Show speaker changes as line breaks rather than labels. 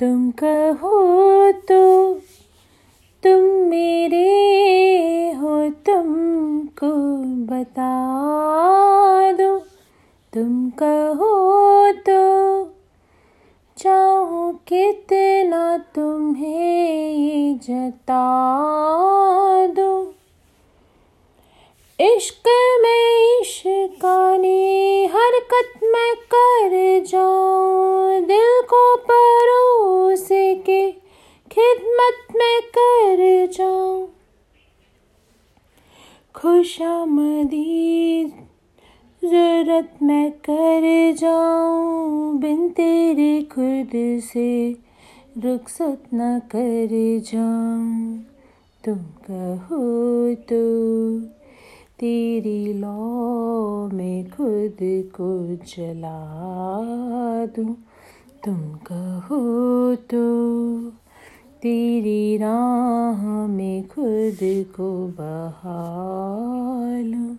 तुम कहो तो तुम मेरे हो, तुमको बता दो। तुम कहो तो चाहो कितना तुम्हें ये जता दो। इश्क में इश्कानी हरकत में कर जाऊँ। खुशामदी, ज़रूरत मैं कर जाऊँ, बिन तेरे खुद से रुखसत न कर जाऊँ। तुम कहो तो तेरी लौ में खुद को जला दूँ। तुम कहो तो तेरी राह में खुद को बहा लूँ